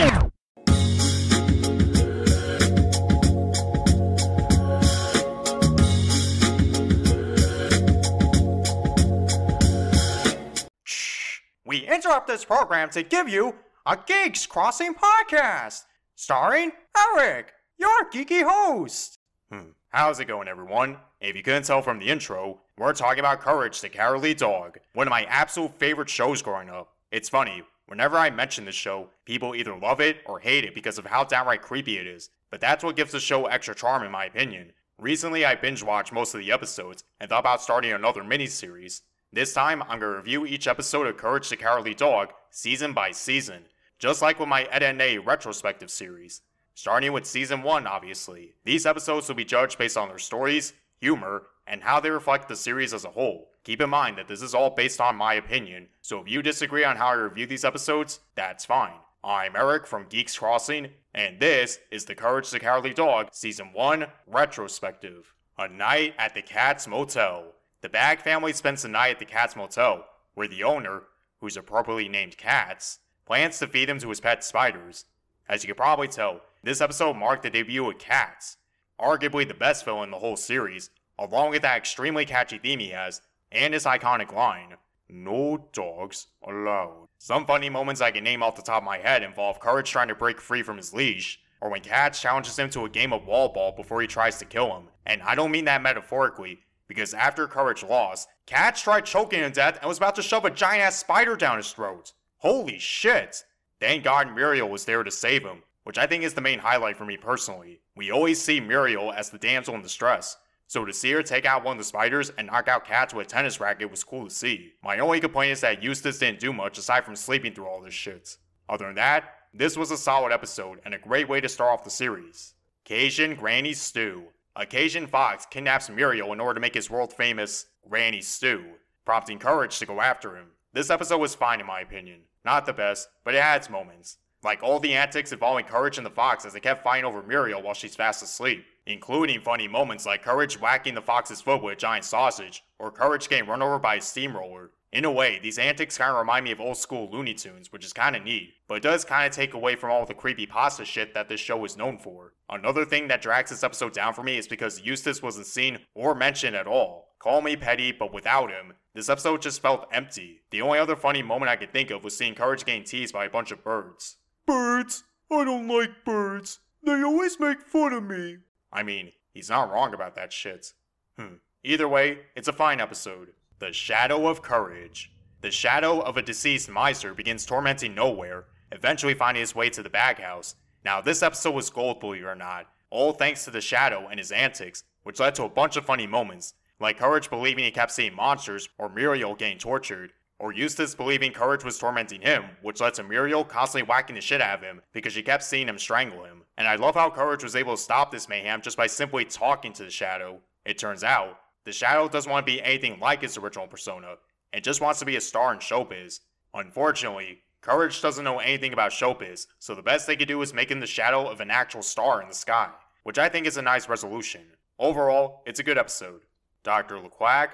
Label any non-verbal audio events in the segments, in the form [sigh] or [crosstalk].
We interrupt this program to give you a Geeks Crossing podcast, starring Eric, your geeky host. Hmm. How's it going, everyone? If you couldn't tell from the intro, we're talking about Courage the Cowardly Dog, one of my absolute favorite shows growing up. It's funny, whenever I mention this show, people either love it or hate it because of how downright creepy it is, but that's what gives the show extra charm in my opinion. Recently, I binge watched most of the episodes and thought about starting another miniseries. This time, I'm to review each episode of Courage the Cowardly Dog, season by season, just like with my Ed and A retrospective series. Starting with season 1, obviously. These episodes will be judged based on their stories, humor, and how they reflect the series as a whole. Keep in mind that this is all based on my opinion, so if you disagree on how I review these episodes, that's fine. I'm Eric from Geeks Crossing, and this is the Courage the Cowardly Dog Season 1 Retrospective. A night at the Katz Motel. The Bagge family spends the night at the Katz Motel, where the owner, who's appropriately named Katz, plans to feed them to his pet spiders. As you can probably tell, this episode marked the debut of Katz, arguably the best villain in the whole series, along with that extremely catchy theme he has, and his iconic line, No dogs allowed. Some funny moments I can name off the top of my head involve Courage trying to break free from his leash, or when Katz challenges him to a game of wall ball before he tries to kill him. And I don't mean that metaphorically, because after Courage lost, Katz tried choking him to death and was about to shove a giant ass spider down his throat. Holy shit! Thank God Muriel was there to save him, which I think is the main highlight for me personally. We always see Muriel as the damsel in distress, so to see her take out one of the spiders and knock out Katz with a tennis racket was cool to see. My only complaint is that Eustace didn't do much aside from sleeping through all this shit. Other than that, this was a solid episode and a great way to start off the series. Cajun Granny Stew. A Cajun fox kidnaps Muriel in order to make his world famous Granny Stew, prompting Courage to go after him. This episode was fine in my opinion. Not the best, but it had its moments. Like all the antics involving Courage and the fox as they kept fighting over Muriel while she's fast asleep, including funny moments like Courage whacking the fox's foot with a giant sausage, or Courage getting run over by a steamroller. In a way, these antics kind of remind me of old school Looney Tunes, which is kind of neat, but it does kind of take away from all the creepy pasta shit that this show is known for. Another thing that drags this episode down for me is because Eustace wasn't seen or mentioned at all. Call me petty, but without him, this episode just felt empty. The only other funny moment I could think of was seeing Courage getting teased by a bunch of birds. Birds? I don't like birds. They always make fun of me. I mean, he's not wrong about that shit. Hmm. Either way, it's a fine episode. The Shadow of Courage. The shadow of a deceased miser begins tormenting Nowhere, eventually finding his way to the baghouse. Now, this episode was gold, believe it or not, all thanks to the shadow and his antics, which led to a bunch of funny moments, like Courage believing he kept seeing monsters, or Muriel getting tortured, or Eustace believing Courage was tormenting him, which led to Muriel constantly whacking the shit out of him because she kept seeing him strangle him. And I love how Courage was able to stop this mayhem just by simply talking to the Shadow. It turns out, the Shadow doesn't want to be anything like his original persona, and just wants to be a star in showbiz. Unfortunately, Courage doesn't know anything about showbiz, so the best they could do is make him the shadow of an actual star in the sky, which I think is a nice resolution. Overall, it's a good episode. Dr. LeQuack,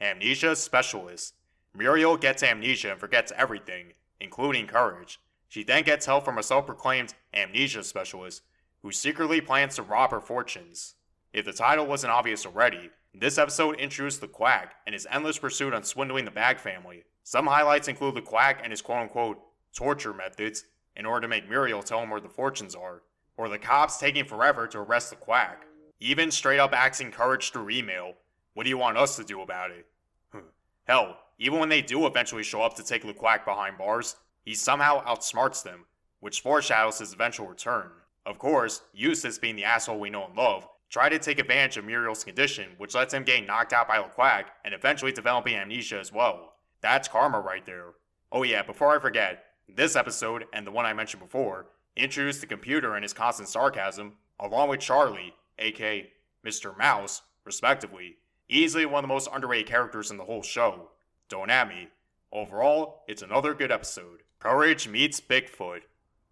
Amnesia Specialist. Muriel gets amnesia and forgets everything, including courage. She then gets help from a self proclaimed amnesia specialist who secretly plans to rob her fortunes. If the title wasn't obvious already, this episode introduced the Quack and his endless pursuit on swindling the Bagge family. Some highlights include the Quack and his quote unquote torture methods in order to make Muriel tell him where the fortunes are, or the cops taking forever to arrest the Quack. Even straight up asking Courage through email, what do you want us to do about it? Hmm. Hell, even when they do eventually show up to take LeQuack behind bars, he somehow outsmarts them, which foreshadows his eventual return. Of course, Eustace, being the asshole we know and love, tried to take advantage of Muriel's condition, which lets him getting knocked out by LeQuack and eventually developing amnesia as well. That's karma right there. Oh yeah, before I forget, this episode, and the one I mentioned before, introduced the computer and his constant sarcasm, along with Charlie, aka Mr. Mouse, respectively. Easily one of the most underrated characters in the whole show. Don't at me. Overall, it's another good episode. Courage meets Bigfoot.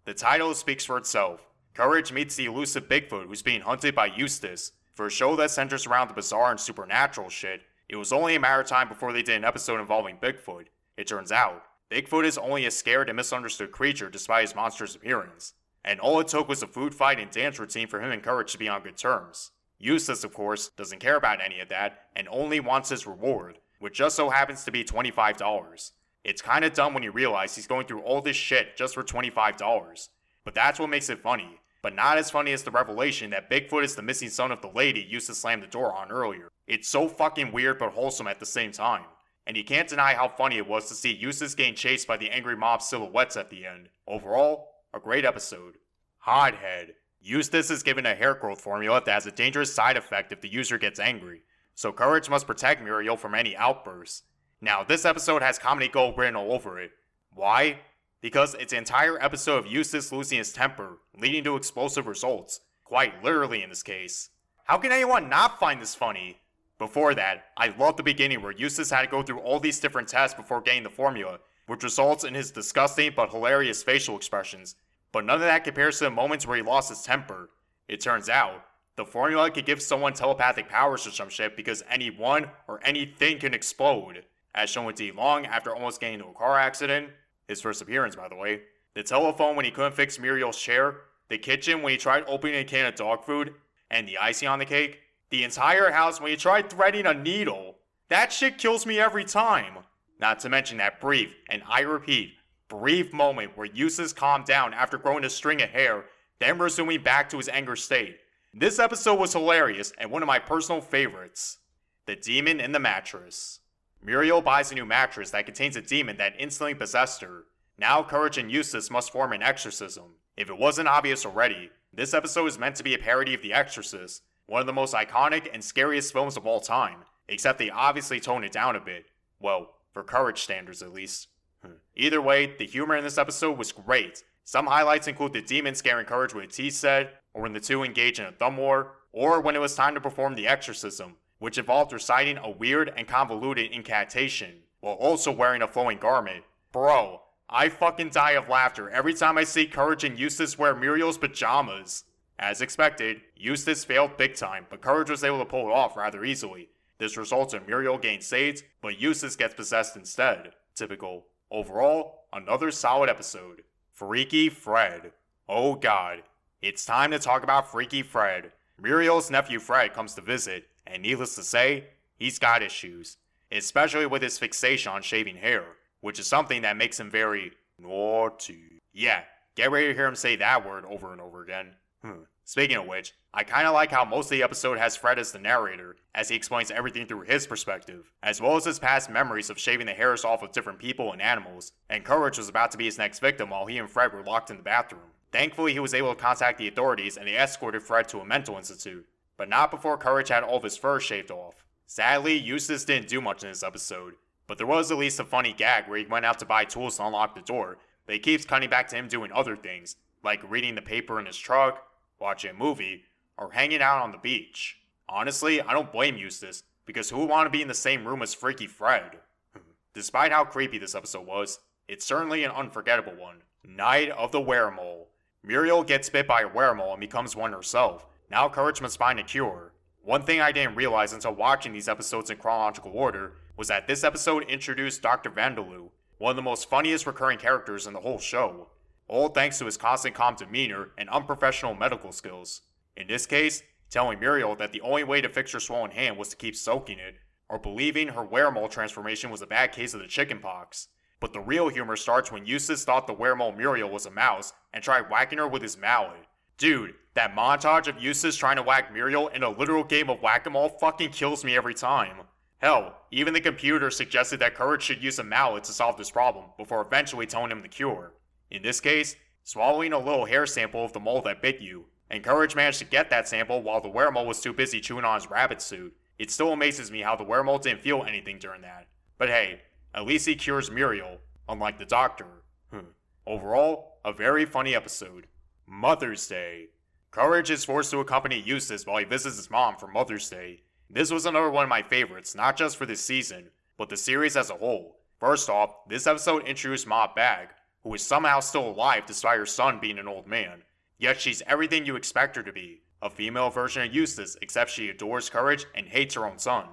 The title speaks for itself. Courage meets the elusive Bigfoot who's being hunted by Eustace. For a show that centers around the bizarre and supernatural shit, it was only a matter of time before they did an episode involving Bigfoot. It turns out, Bigfoot is only a scared and misunderstood creature despite his monstrous appearance. and all it took was a food fight and dance routine for him and Courage to be on good terms. Eustace, of course, doesn't care about any of that and only wants his reward, which just so happens to be $25. It's kinda dumb when you realize he's going through all this shit just for $25. But that's what makes it funny, but not as funny as the revelation that Bigfoot is the missing son of the lady used to slam the door on earlier. It's so fucking weird but wholesome at the same time. And you can't deny how funny it was to see Eustace getting chased by the angry mob silhouettes at the end. Overall, a great episode. Hothead. Eustace is given a hair growth formula that has a dangerous side effect if the user gets angry, so Courage must protect Muriel from any outbursts. Now, this episode has comedy gold written all over it. Why? Because it's an entire episode of Eustace losing his temper, leading to explosive results, quite literally in this case. How can anyone not find this funny? Before that, I love the beginning where Eustace had to go through all these different tests before getting the formula, which results in his disgusting but hilarious facial expressions. But none of that compares to the moments where he lost his temper. It turns out, the formula could give someone telepathic powers or some shit because anyone or anything can explode. As shown with Di Lung after almost getting into a car accident, his first appearance by the way, the telephone when he couldn't fix Muriel's chair, the kitchen when he tried opening a can of dog food, and the icing on the cake, the entire house when he tried threading a needle. That shit kills me every time. Not to mention that brief, and I repeat, brief moment where Eustace calmed down after growing a string of hair, then resuming back to his anger state. This episode was hilarious and one of my personal favorites. The Demon in the Mattress. Muriel buys a new mattress that contains a demon that instantly possessed her. Now Courage and Eustace must form an exorcism. If it wasn't obvious already, this episode is meant to be a parody of The Exorcist, one of the most iconic and scariest films of all time, except they obviously tone it down a bit. Well, for Courage standards at least. Hmm. Either way, the humor in this episode was great. Some highlights include the demon scaring Courage with a T set, or when the two engage in a thumb war, or when it was time to perform the exorcism, which involved reciting a weird and convoluted incantation, while also wearing a flowing garment. Bro, I fucking die of laughter every time I see Courage and Eustace wear Muriel's pajamas. As expected, Eustace failed big time, but Courage was able to pull it off rather easily. This results in Muriel getting saved, but Eustace gets possessed instead. Typical. Overall, another solid episode. Freaky Fred. Oh god. It's time to talk about Freaky Fred. Muriel's nephew Fred comes to visit, and needless to say, he's got issues, especially with his fixation on shaving hair, which is something that makes him very naughty. Yeah, get ready to hear him say that word over and over again. Hmm. Speaking of which, I kinda like how most of the episode has Fred as the narrator, as he explains everything through his perspective, as well as his past memories of shaving the hairs off of different people and animals, and Courage was about to be his next victim while he and Fred were locked in the bathroom. Thankfully, he was able to contact the authorities and they escorted Fred to a mental institute, but not before Courage had all of his fur shaved off. Sadly, Eustace didn't do much in this episode, but there was at least a funny gag where he went out to buy tools to unlock the door, but he keeps cutting back to him doing other things, like reading the paper in his truck, watching a movie, or hanging out on the beach. Honestly, I don't blame Eustace, because who would want to be in the same room as Freaky Fred? [laughs] Despite how creepy this episode was, it's certainly an unforgettable one. Night of the Weremole. Muriel gets bit by a weremole and becomes one herself, now Courage must find a cure. One thing I didn't realize until watching these episodes in chronological order was that this episode introduced Dr. Vindaloo, one of the most funniest recurring characters in the whole show, all thanks to his constant calm demeanor and unprofessional medical skills. In this case, telling Muriel that the only way to fix her swollen hand was to keep soaking it, or believing her weremole transformation was a bad case of the chickenpox. But the real humor starts when Eustace thought the weremole Muriel was a mouse and tried whacking her with his mallet. Dude, that montage of Eustace trying to whack Muriel in a literal game of whack-a-mole fucking kills me every time. Hell, even the computer suggested that Courage should use a mallet to solve this problem, before eventually telling him the cure. In this case, swallowing a little hair sample of the mole that bit you, and Courage managed to get that sample while the weremole was too busy chewing on his rabbit suit. It still amazes me how the weremole didn't feel anything during that. But hey, he cures Muriel, unlike the doctor. Hmm. Overall, a very funny episode. Mother's Day. Courage is forced to accompany Eustace while he visits his mom for Mother's Day. This was another one of my favorites, not just for this season, but the series as a whole. First off, this episode introduced Ma Bagge, who is somehow still alive despite her son being an old man. Yet she's everything you expect her to be a female version of Eustace, except she adores Courage and hates her own son.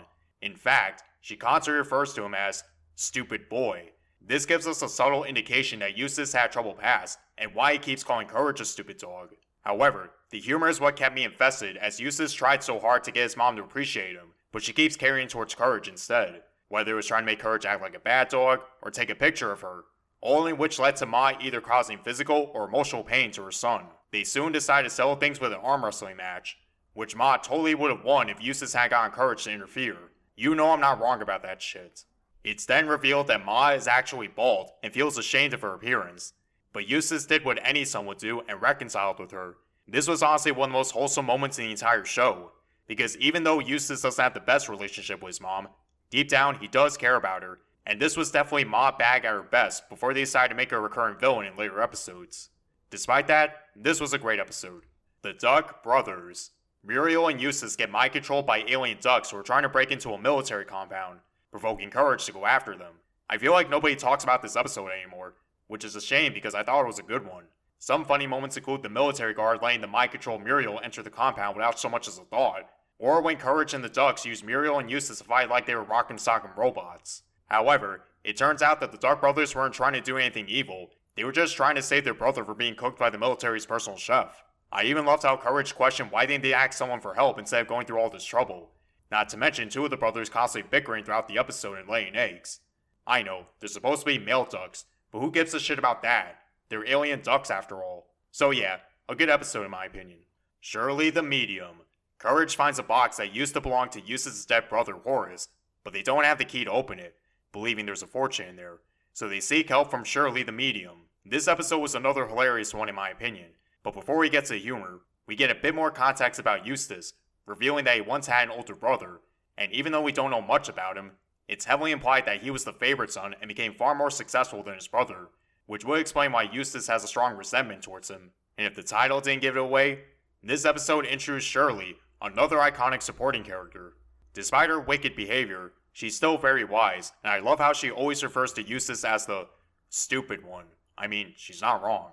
In fact, she constantly refers to him as stupid boy. This gives us a subtle indication that Eustace had trouble past, and why he keeps calling Courage a stupid dog. However, the humor is what kept me invested as Eustace tried so hard to get his mom to appreciate him, but she keeps carrying towards Courage instead, whether it was trying to make Courage act like a bad dog or take a picture of her, all in which led to Ma either causing physical or emotional pain to her son. They soon decide to settle things with an arm wrestling match, which Ma totally would have won if Eustace had gotten Courage to interfere. You know I'm not wrong about that shit. It's then revealed that Ma is actually bald and feels ashamed of her appearance, but Eustace did what any son would do and reconciled with her. This was honestly one of the most wholesome moments in the entire show, because even though Eustace doesn't have the best relationship with his mom, deep down he does care about her, and this was definitely Ma Bagge at her best before they decided to make her a recurring villain in later episodes. Despite that, this was a great episode. The Duck Brothers. Muriel and Eustace get mind controlled by alien ducks who are trying to break into a military compound, provoking Courage to go after them. I feel like nobody talks about this episode anymore, which is a shame because I thought it was a good one. Some funny moments include the military guard letting the mind control Muriel enter the compound without so much as a thought, or when Courage and the Ducks use Muriel and Eustace to fight like they were rockin' sockin' robots. However, it turns out that the Duck brothers weren't trying to do anything evil, they were just trying to save their brother from being cooked by the military's personal chef. I even loved how Courage questioned why didn't they ask someone for help instead of going through all this trouble. Not to mention two of the brothers constantly bickering throughout the episode and laying eggs. I know, they're supposed to be male ducks, but who gives a shit about that? They're alien ducks after all. So yeah, a good episode in my opinion. Shirley the Medium. Courage finds a box that used to belong to Eustace's dead brother Horace, but they don't have the key to open it, believing there's a fortune in there. So they seek help from Shirley the Medium. This episode was another hilarious one in my opinion, but before we get to humor, we get a bit more context about Eustace, revealing that he once had an older brother, and even though we don't know much about him, it's heavily implied that he was the favorite son and became far more successful than his brother, which would explain why Eustace has a strong resentment towards him. And if the title didn't give it away, this episode introduced Shirley, another iconic supporting character. Despite her wicked behavior, she's still very wise, and I love how she always refers to Eustace as the stupid one. I mean, she's not wrong.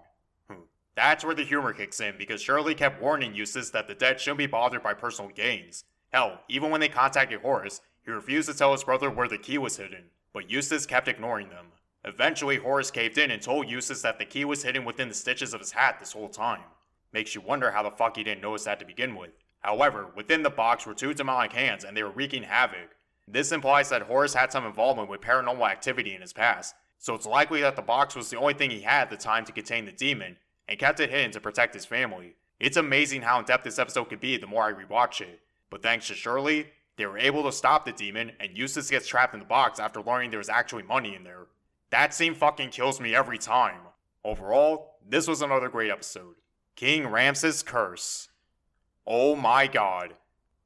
That's where the humor kicks in because Shirley kept warning Eustace that the dead shouldn't be bothered by personal gains. Hell, even when they contacted Horace, he refused to tell his brother where the key was hidden, but Eustace kept ignoring them. Eventually, Horace caved in and told Eustace that the key was hidden within the stitches of his hat this whole time. Makes you wonder how the fuck he didn't notice that to begin with. However, within the box were two demonic hands and they were wreaking havoc. This implies that Horace had some involvement with paranormal activity in his past, so it's likely that the box was the only thing he had at the time to contain the demon, and kept it hidden to protect his family. It's amazing how in depth this episode could be the more I rewatch it, but thanks to Shirley, they were able to stop the demon, and Eustace gets trapped in the box after learning there was actually money in there. That scene fucking kills me every time. Overall, this was another great episode. King Ramses' Curse. Oh my god.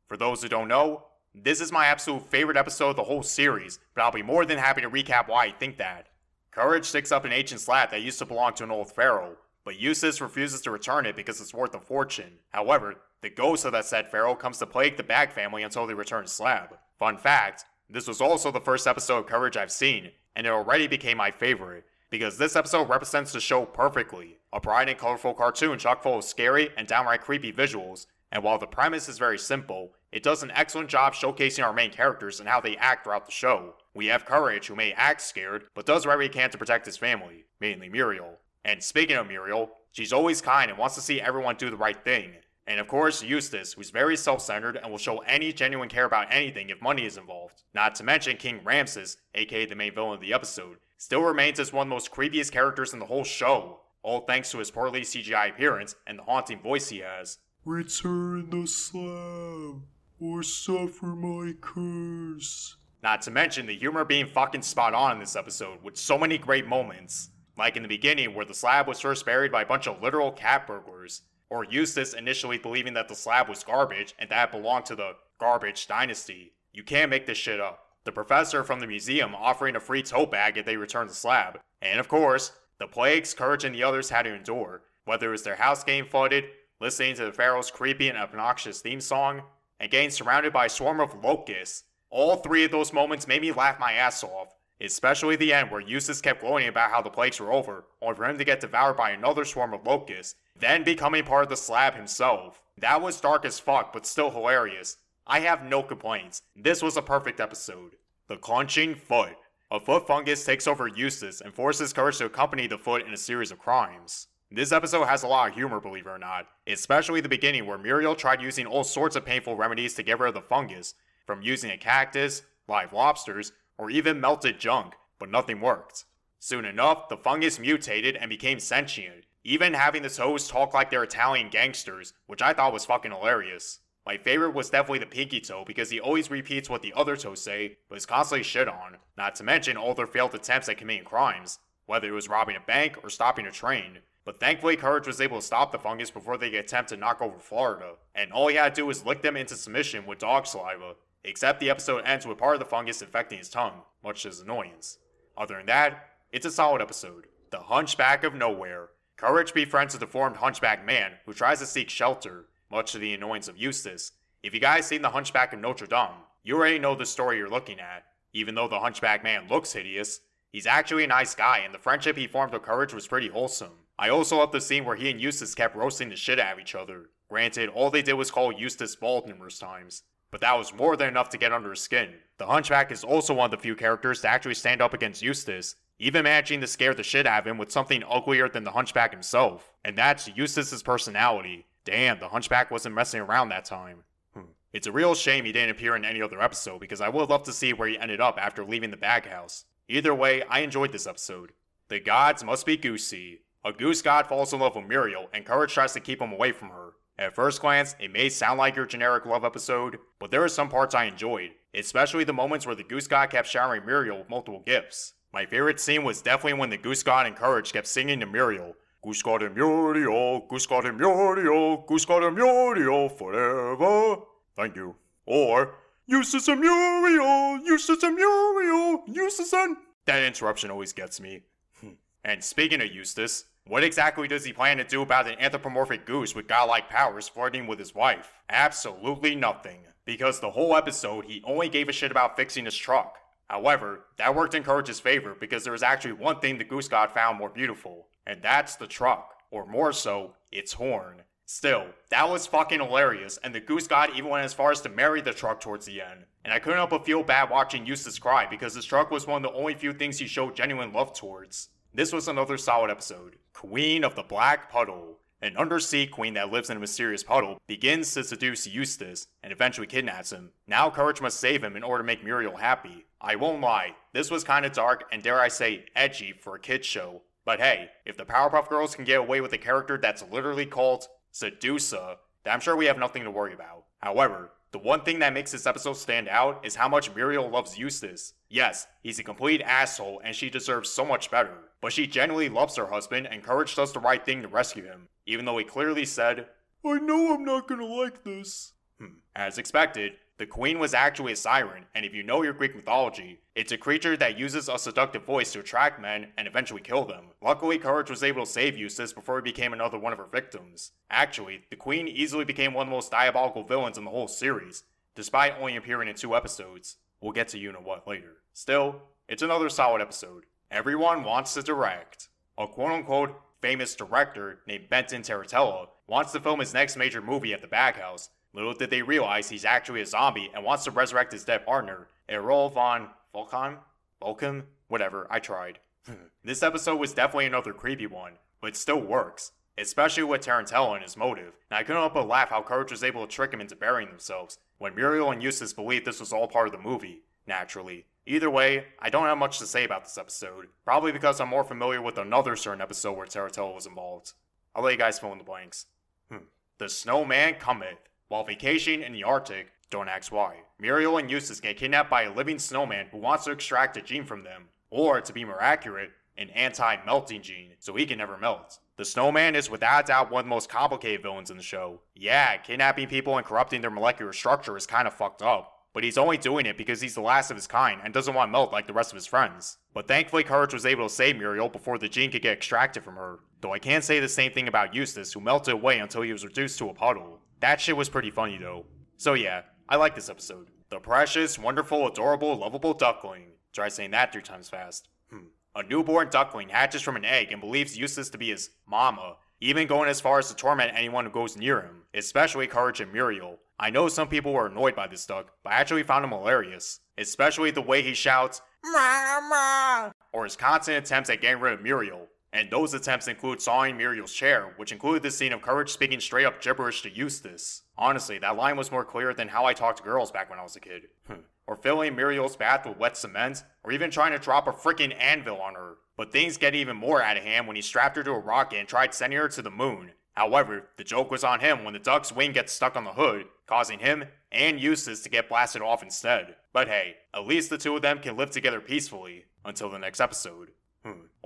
For those who don't know, this is my absolute favorite episode of the whole series, but I'll be more than happy to recap why I think that. Courage sticks up an ancient slab that used to belong to an old pharaoh, but Eustace refuses to return it because it's worth a fortune. However, the ghost of that said pharaoh comes to plague the Bagge family until they return slab. Fun fact, this was also the first episode of Courage I've seen, and it already became my favorite, because this episode represents the show perfectly. A bright and colorful cartoon chock full of scary and downright creepy visuals, and while the premise is very simple, it does an excellent job showcasing our main characters and how they act throughout the show. We have Courage, who may act scared, but does whatever he can to protect his family, mainly Muriel. And speaking of Muriel, she's always kind and wants to see everyone do the right thing. And of course, Eustace, who's very self centered and will show any genuine care about anything if money is involved. Not to mention King Ramses, aka the main villain of the episode, still remains as one of the most creepiest characters in the whole show, all thanks to his poorly CGI appearance and the haunting voice he has. Return the slab, or suffer my curse. Not to mention the humor being fucking spot on in this episode, with so many great moments. Like in the beginning, where the slab was first buried by a bunch of literal cat burglars, or Eustace initially believing that the slab was garbage and that it belonged to the garbage dynasty. You can't make this shit up. The professor from the museum offering a free tote bag if they return the slab. And of course, the plagues Courage and the others had to endure, whether it was their house getting flooded, listening to the Pharaoh's creepy and obnoxious theme song, and getting surrounded by a swarm of locusts. All three of those moments made me laugh my ass off, especially the end where Eustace kept gloating about how the plagues were over, only for him to get devoured by another swarm of locusts, then becoming part of the slab himself. That was dark as fuck, but still hilarious. I have no complaints. This was a perfect episode. The Clenching Foot. a foot fungus takes over Eustace and forces Courage to accompany the foot in a series of crimes. This episode has a lot of humor, believe it or not, especially the beginning where Muriel tried using all sorts of painful remedies to get rid of the fungus, from using a cactus, live lobsters, or even melted junk, but nothing worked. Soon enough, the fungus mutated and became sentient, even having the toes talk like they're Italian gangsters, which I thought was fucking hilarious. My favorite was definitely the pinky toe because he always repeats what the other toes say, but is constantly shit on, not to mention all their failed attempts at committing crimes, whether it was robbing a bank or stopping a train. But thankfully, Courage was able to stop the fungus before they could attempt to knock over Florida, and all he had to do was lick them into submission with dog saliva, except the episode ends with part of the fungus infecting his tongue, much to his annoyance. Other than that, it's a solid episode. The Hunchback of Nowhere. Courage befriends a deformed hunchback man who tries to seek shelter, much to the annoyance of Eustace. If you guys seen The Hunchback of Notre Dame, you already know the story you're looking at. Even though the hunchback man looks hideous, he's actually a nice guy and the friendship he formed with Courage was pretty wholesome. I also love the scene where he and Eustace kept roasting the shit out of each other. Granted, all they did was call Eustace bald numerous times, but that was more than enough to get under his skin. The Hunchback is also one of the few characters to actually stand up against Eustace, even managing to scare the shit out of him with something uglier than the Hunchback himself, and that's Eustace's personality. Damn, the Hunchback wasn't messing around that time. Hmm. It's a real shame he didn't appear in any other episode because I would love to see where he ended up after leaving the baghouse. Either way, I enjoyed this episode. The gods must be goosey. A goose god falls in love with Muriel, and Courage tries to keep him away from her. At first glance, it may sound like your generic love episode, but there are some parts I enjoyed, especially the moments where the goose god kept showering Muriel with multiple gifts. My favorite scene was definitely when the goose god and Courage kept singing to Muriel, Goose god and Muriel, goose god and Muriel, goose god and Muriel forever. Thank you. Or, Eustace and Muriel, Eustace and Muriel, Eustace and... That interruption always gets me. [laughs] and speaking of Eustace, what exactly does he plan to do about an anthropomorphic goose with godlike powers flirting with his wife? Absolutely nothing. Because the whole episode, he only gave a shit about fixing his truck. However, that worked in Courage's favor because there was actually one thing the goose god found more beautiful, and that's the truck, or more so, its horn. Still, that was fucking hilarious, and the goose god even went as far as to marry the truck towards the end. And I couldn't help but feel bad watching Eustace cry because his truck was one of the only few things he showed genuine love towards. This was another solid episode. Queen of the Black Puddle. An undersea queen that lives in a mysterious puddle begins to seduce Eustace and eventually kidnaps him. Now Courage must save him in order to make Muriel happy. I won't lie, this was kinda dark and dare I say edgy for a kid's show. But hey, if the Powerpuff Girls can get away with a character that's literally called Sedusa, then I'm sure we have nothing to worry about. However, the one thing that makes this episode stand out is how much Muriel loves Eustace. Yes, he's a complete asshole and she deserves so much better, but she genuinely loves her husband and Courage does the right thing to rescue him, even though he clearly said, I know I'm not gonna like this. Hmm. As expected, the queen was actually a siren, and if you know your Greek mythology, it's a creature that uses a seductive voice to attract men and eventually kill them. Luckily, Courage was able to save Eustace before he became another one of her victims. Actually, the queen easily became one of the most diabolical villains in the whole series, despite only appearing in two episodes. We'll get to you know what later. Still, it's another solid episode. Everyone wants to direct. A quote unquote famous director named Benton Tarantella wants to film his next major movie at the Baghouse, Little did they realize he's actually a zombie and wants to resurrect his dead partner, Errol von Volkheim? Volcom? Whatever, I tried. [laughs] this episode was definitely another creepy one, but still works. Especially with Tarantella and his motive, and I couldn't help but laugh how Courage was able to trick him into burying themselves, when Muriel and Eustace believed this was all part of the movie, naturally. Either way, I don't have much to say about this episode, probably because I'm more familiar with another certain episode where Tarantella was involved. I'll let you guys fill in the blanks. Hmm. The Snowman Cometh. While vacationing in the Arctic, don't ask why, Muriel and Eustace get kidnapped by a living snowman who wants to extract a gene from them, or to be more accurate, an anti-melting gene, so he can never melt. The snowman is without doubt one of the most complicated villains in the show. Yeah, kidnapping people and corrupting their molecular structure is kinda fucked up, but he's only doing it because he's the last of his kind and doesn't want to melt like the rest of his friends. But thankfully Courage was able to save Muriel before the gene could get extracted from her, though I can't say the same thing about Eustace who melted away until he was reduced to a puddle. That shit was pretty funny though. So yeah, I like this episode. The precious, wonderful, adorable, lovable duckling. Try saying that three times fast. Hmm. A newborn duckling hatches from an egg and believes Eustace to be his mama, even going as far as to torment anyone who goes near him, especially Courage and Muriel. I know some people were annoyed by this duck, but I actually found him hilarious. Especially the way he shouts, Mama! Or his constant attempts at getting rid of Muriel. And those attempts include sawing Muriel's chair, which included the scene of Courage speaking straight up gibberish to Eustace. Honestly, that line was more clear than how I talked to girls back when I was a kid. [laughs] Or filling Muriel's bath with wet cement, or even trying to drop a freaking anvil on her. But things get even more out of hand when he strapped her to a rocket and tried sending her to the moon. However, the joke was on him when the duck's wing gets stuck on the hood, causing him and Eustace to get blasted off instead. But hey, at least the two of them can live together peacefully until the next episode.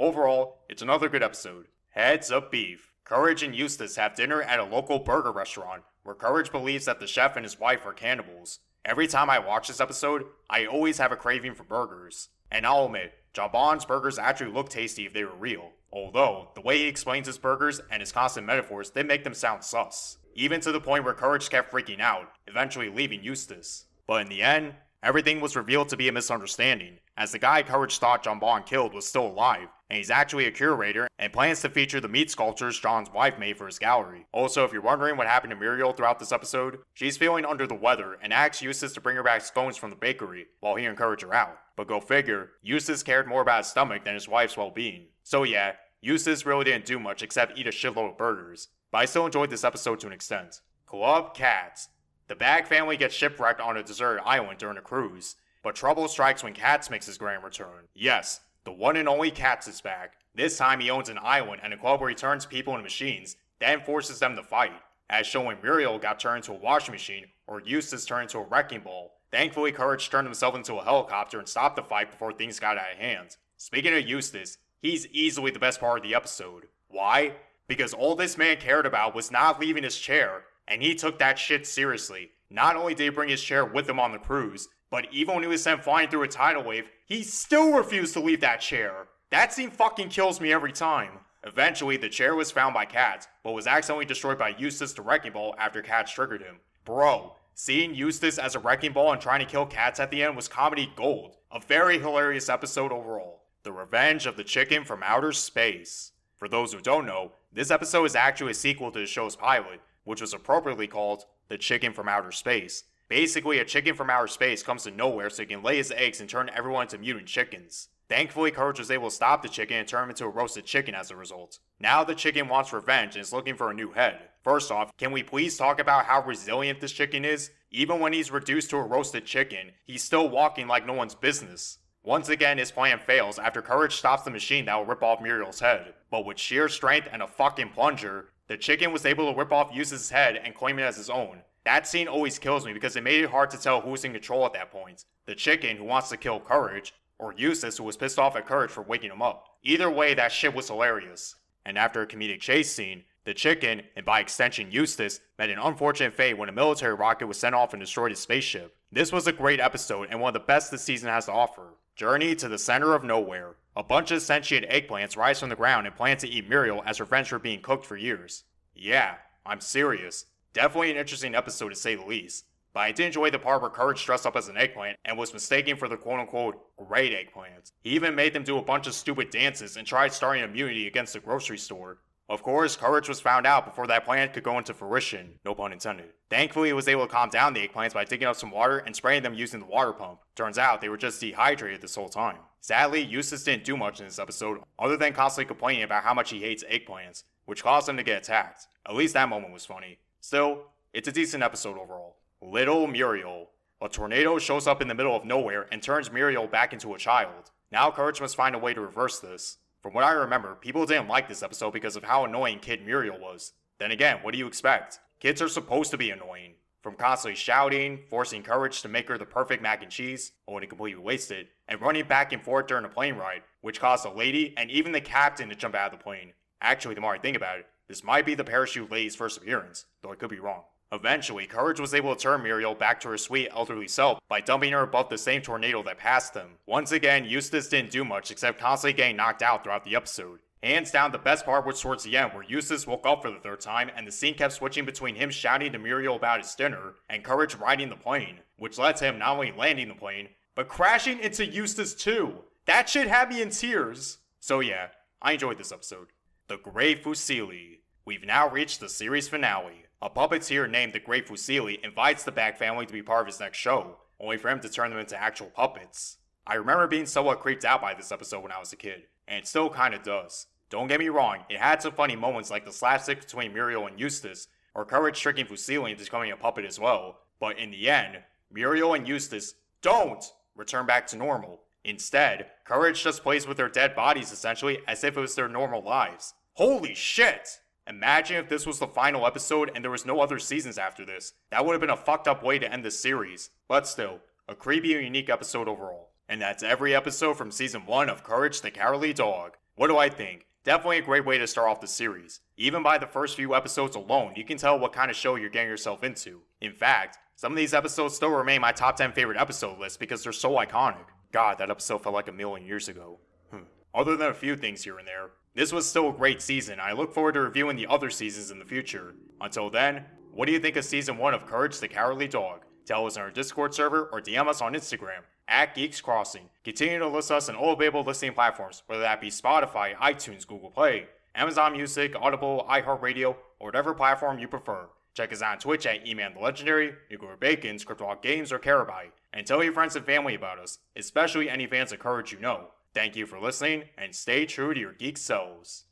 Overall, it's another good episode. Heads up beef. Courage and Eustace have dinner at a local burger restaurant where Courage believes that the chef and his wife are cannibals. Every time I watch this episode, I always have a craving for burgers. And I'll admit, Jean-Bon's burgers actually look tasty if they were real. Although, the way he explains his burgers and his constant metaphors, they make them sound sus. Even to the point where Courage kept freaking out, eventually leaving Eustace. But in the end, everything was revealed to be a misunderstanding, as the guy Courage thought Jean-Bon killed was still alive, and he's actually a curator and plans to feature the meat sculptures John's wife made for his gallery. Also, if you're wondering what happened to Muriel throughout this episode, she's feeling under the weather and asks Eustace to bring her back scones from the bakery while he encouraged her out. But go figure, Eustace cared more about his stomach than his wife's well being. So yeah, Eustace really didn't do much except eat a shitload of burgers. But I still enjoyed this episode to an extent. Klub Katz. The Bagge family gets shipwrecked on a deserted island during a cruise, but trouble strikes when Katz makes his grand return. Yes, the one and only Katz is back. This time he owns an island and a club where he turns people into machines, then forces them to fight. As shown when Muriel got turned into a washing machine, or Eustace turned into a wrecking ball. Thankfully, Courage turned himself into a helicopter and stopped the fight before things got out of hand. Speaking of Eustace, he's easily the best part of the episode. Why? Because all this man cared about was not leaving his chair, and he took that shit seriously. Not only did he bring his chair with him on the cruise, but even when he was sent flying through a tidal wave, he still refused to leave that chair. That scene fucking kills me every time. Eventually, the chair was found by Katz, but was accidentally destroyed by Eustace the Wrecking Ball after Katz triggered him. Bro, seeing Eustace as a wrecking ball and trying to kill Katz at the end was comedy gold. A very hilarious episode overall. The Revenge of the Chicken from Outer Space. For those who don't know, this episode is actually a sequel to the show's pilot, which was appropriately called The Chicken from Outer Space. Basically, a chicken from outer space comes to nowhere so he can lay his eggs and turn everyone into mutant chickens. Thankfully, Courage was able to stop the chicken and turn him into a roasted chicken as a result. Now the chicken wants revenge and is looking for a new head. First off, can we please talk about how resilient this chicken is? Even when he's reduced to a roasted chicken, he's still walking like no one's business. Once again, his plan fails after Courage stops the machine that will rip off Muriel's head. But with sheer strength and a fucking plunger, the chicken was able to rip off Eustace's head and claim it as his own. That scene always kills me because it made it hard to tell who's in control at that point. The chicken who wants to kill Courage, or Eustace who was pissed off at Courage for waking him up. Either way, that shit was hilarious. And after a comedic chase scene, the chicken, and by extension Eustace, met an unfortunate fate when a military rocket was sent off and destroyed his spaceship. This was a great episode and one of the best this season has to offer. Journey to the center of nowhere. A bunch of sentient eggplants rise from the ground and plan to eat Muriel as revenge for being cooked for years. Yeah, I'm serious. Definitely an interesting episode to say the least. But I did enjoy the part where Courage dressed up as an eggplant and was mistaken for the quote unquote great eggplant. He even made them do a bunch of stupid dances and tried starting immunity against the grocery store. Of course, Courage was found out before that plan could go into fruition, no pun intended. Thankfully, he was able to calm down the eggplants by digging up some water and spraying them using the water pump. Turns out they were just dehydrated this whole time. Sadly, Eustace didn't do much in this episode, other than constantly complaining about how much he hates eggplants, which caused him to get attacked. At least that moment was funny. Still, it's a decent episode overall. Little Muriel. A tornado shows up in the middle of nowhere and turns Muriel back into a child. Now Courage must find a way to reverse this. From what I remember, people didn't like this episode because of how annoying Kid Muriel was. Then again, what do you expect? Kids are supposed to be annoying. From constantly shouting, forcing Courage to make her the perfect mac and cheese, oh, only completely wasted, and running back and forth during a plane ride, which caused a lady and even the captain to jump out of the plane. Actually, the more I think about it, this might be the parachute lady's first appearance, though I could be wrong. Eventually, Courage was able to turn Muriel back to her sweet elderly self by dumping her above the same tornado that passed them. Once again, Eustace didn't do much except constantly getting knocked out throughout the episode. Hands down, the best part was towards the end, where Eustace woke up for the third time, and the scene kept switching between him shouting to Muriel about his dinner and Courage riding the plane, which led to him not only landing the plane, but crashing into Eustace too. That shit had me in tears. So yeah, I enjoyed this episode. The Great Fusilli. We've now reached the series finale. A puppeteer named the Great Fusilli invites the Bagge family to be part of his next show, only for him to turn them into actual puppets. I remember being somewhat creeped out by this episode when I was a kid, and it still kinda does. Don't get me wrong, it had some funny moments like the slapstick between Muriel and Eustace, or Courage tricking Fusilli into becoming a puppet as well, but in the end, Muriel and Eustace don't return back to normal. Instead, Courage just plays with their dead bodies essentially as if it was their normal lives. Holy shit! Imagine if this was the final episode and there was no other seasons after this. That would have been a fucked up way to end this series. But still, a creepy and unique episode overall. And that's every episode from season 1 of Courage the Cowardly Dog. What do I think? Definitely a great way to start off the series. Even by the first few episodes alone, you can tell what kind of show you're getting yourself into. In fact, some of these episodes still remain my top 10 favorite episode list because they're so iconic. God, that episode felt like a million years ago. Hmm. Other than a few things here and there, this was still a great season. I look forward to reviewing the other seasons in the future. Until then, what do you think of season 1 of Courage the Cowardly Dog? Tell us on our Discord server or DM us on Instagram at Geeks Crossing. Continue to list us on all available listening platforms, whether that be Spotify, iTunes, Google Play, Amazon Music, Audible, iHeartRadio, or whatever platform you prefer. Check us out on Twitch at Eman the Legendary, Igor Bacon, Cryptolock Games, or Karrotbyte. And tell your friends and family about us, especially any fans of Courage you know. Thank you for listening, and stay true to your geek selves.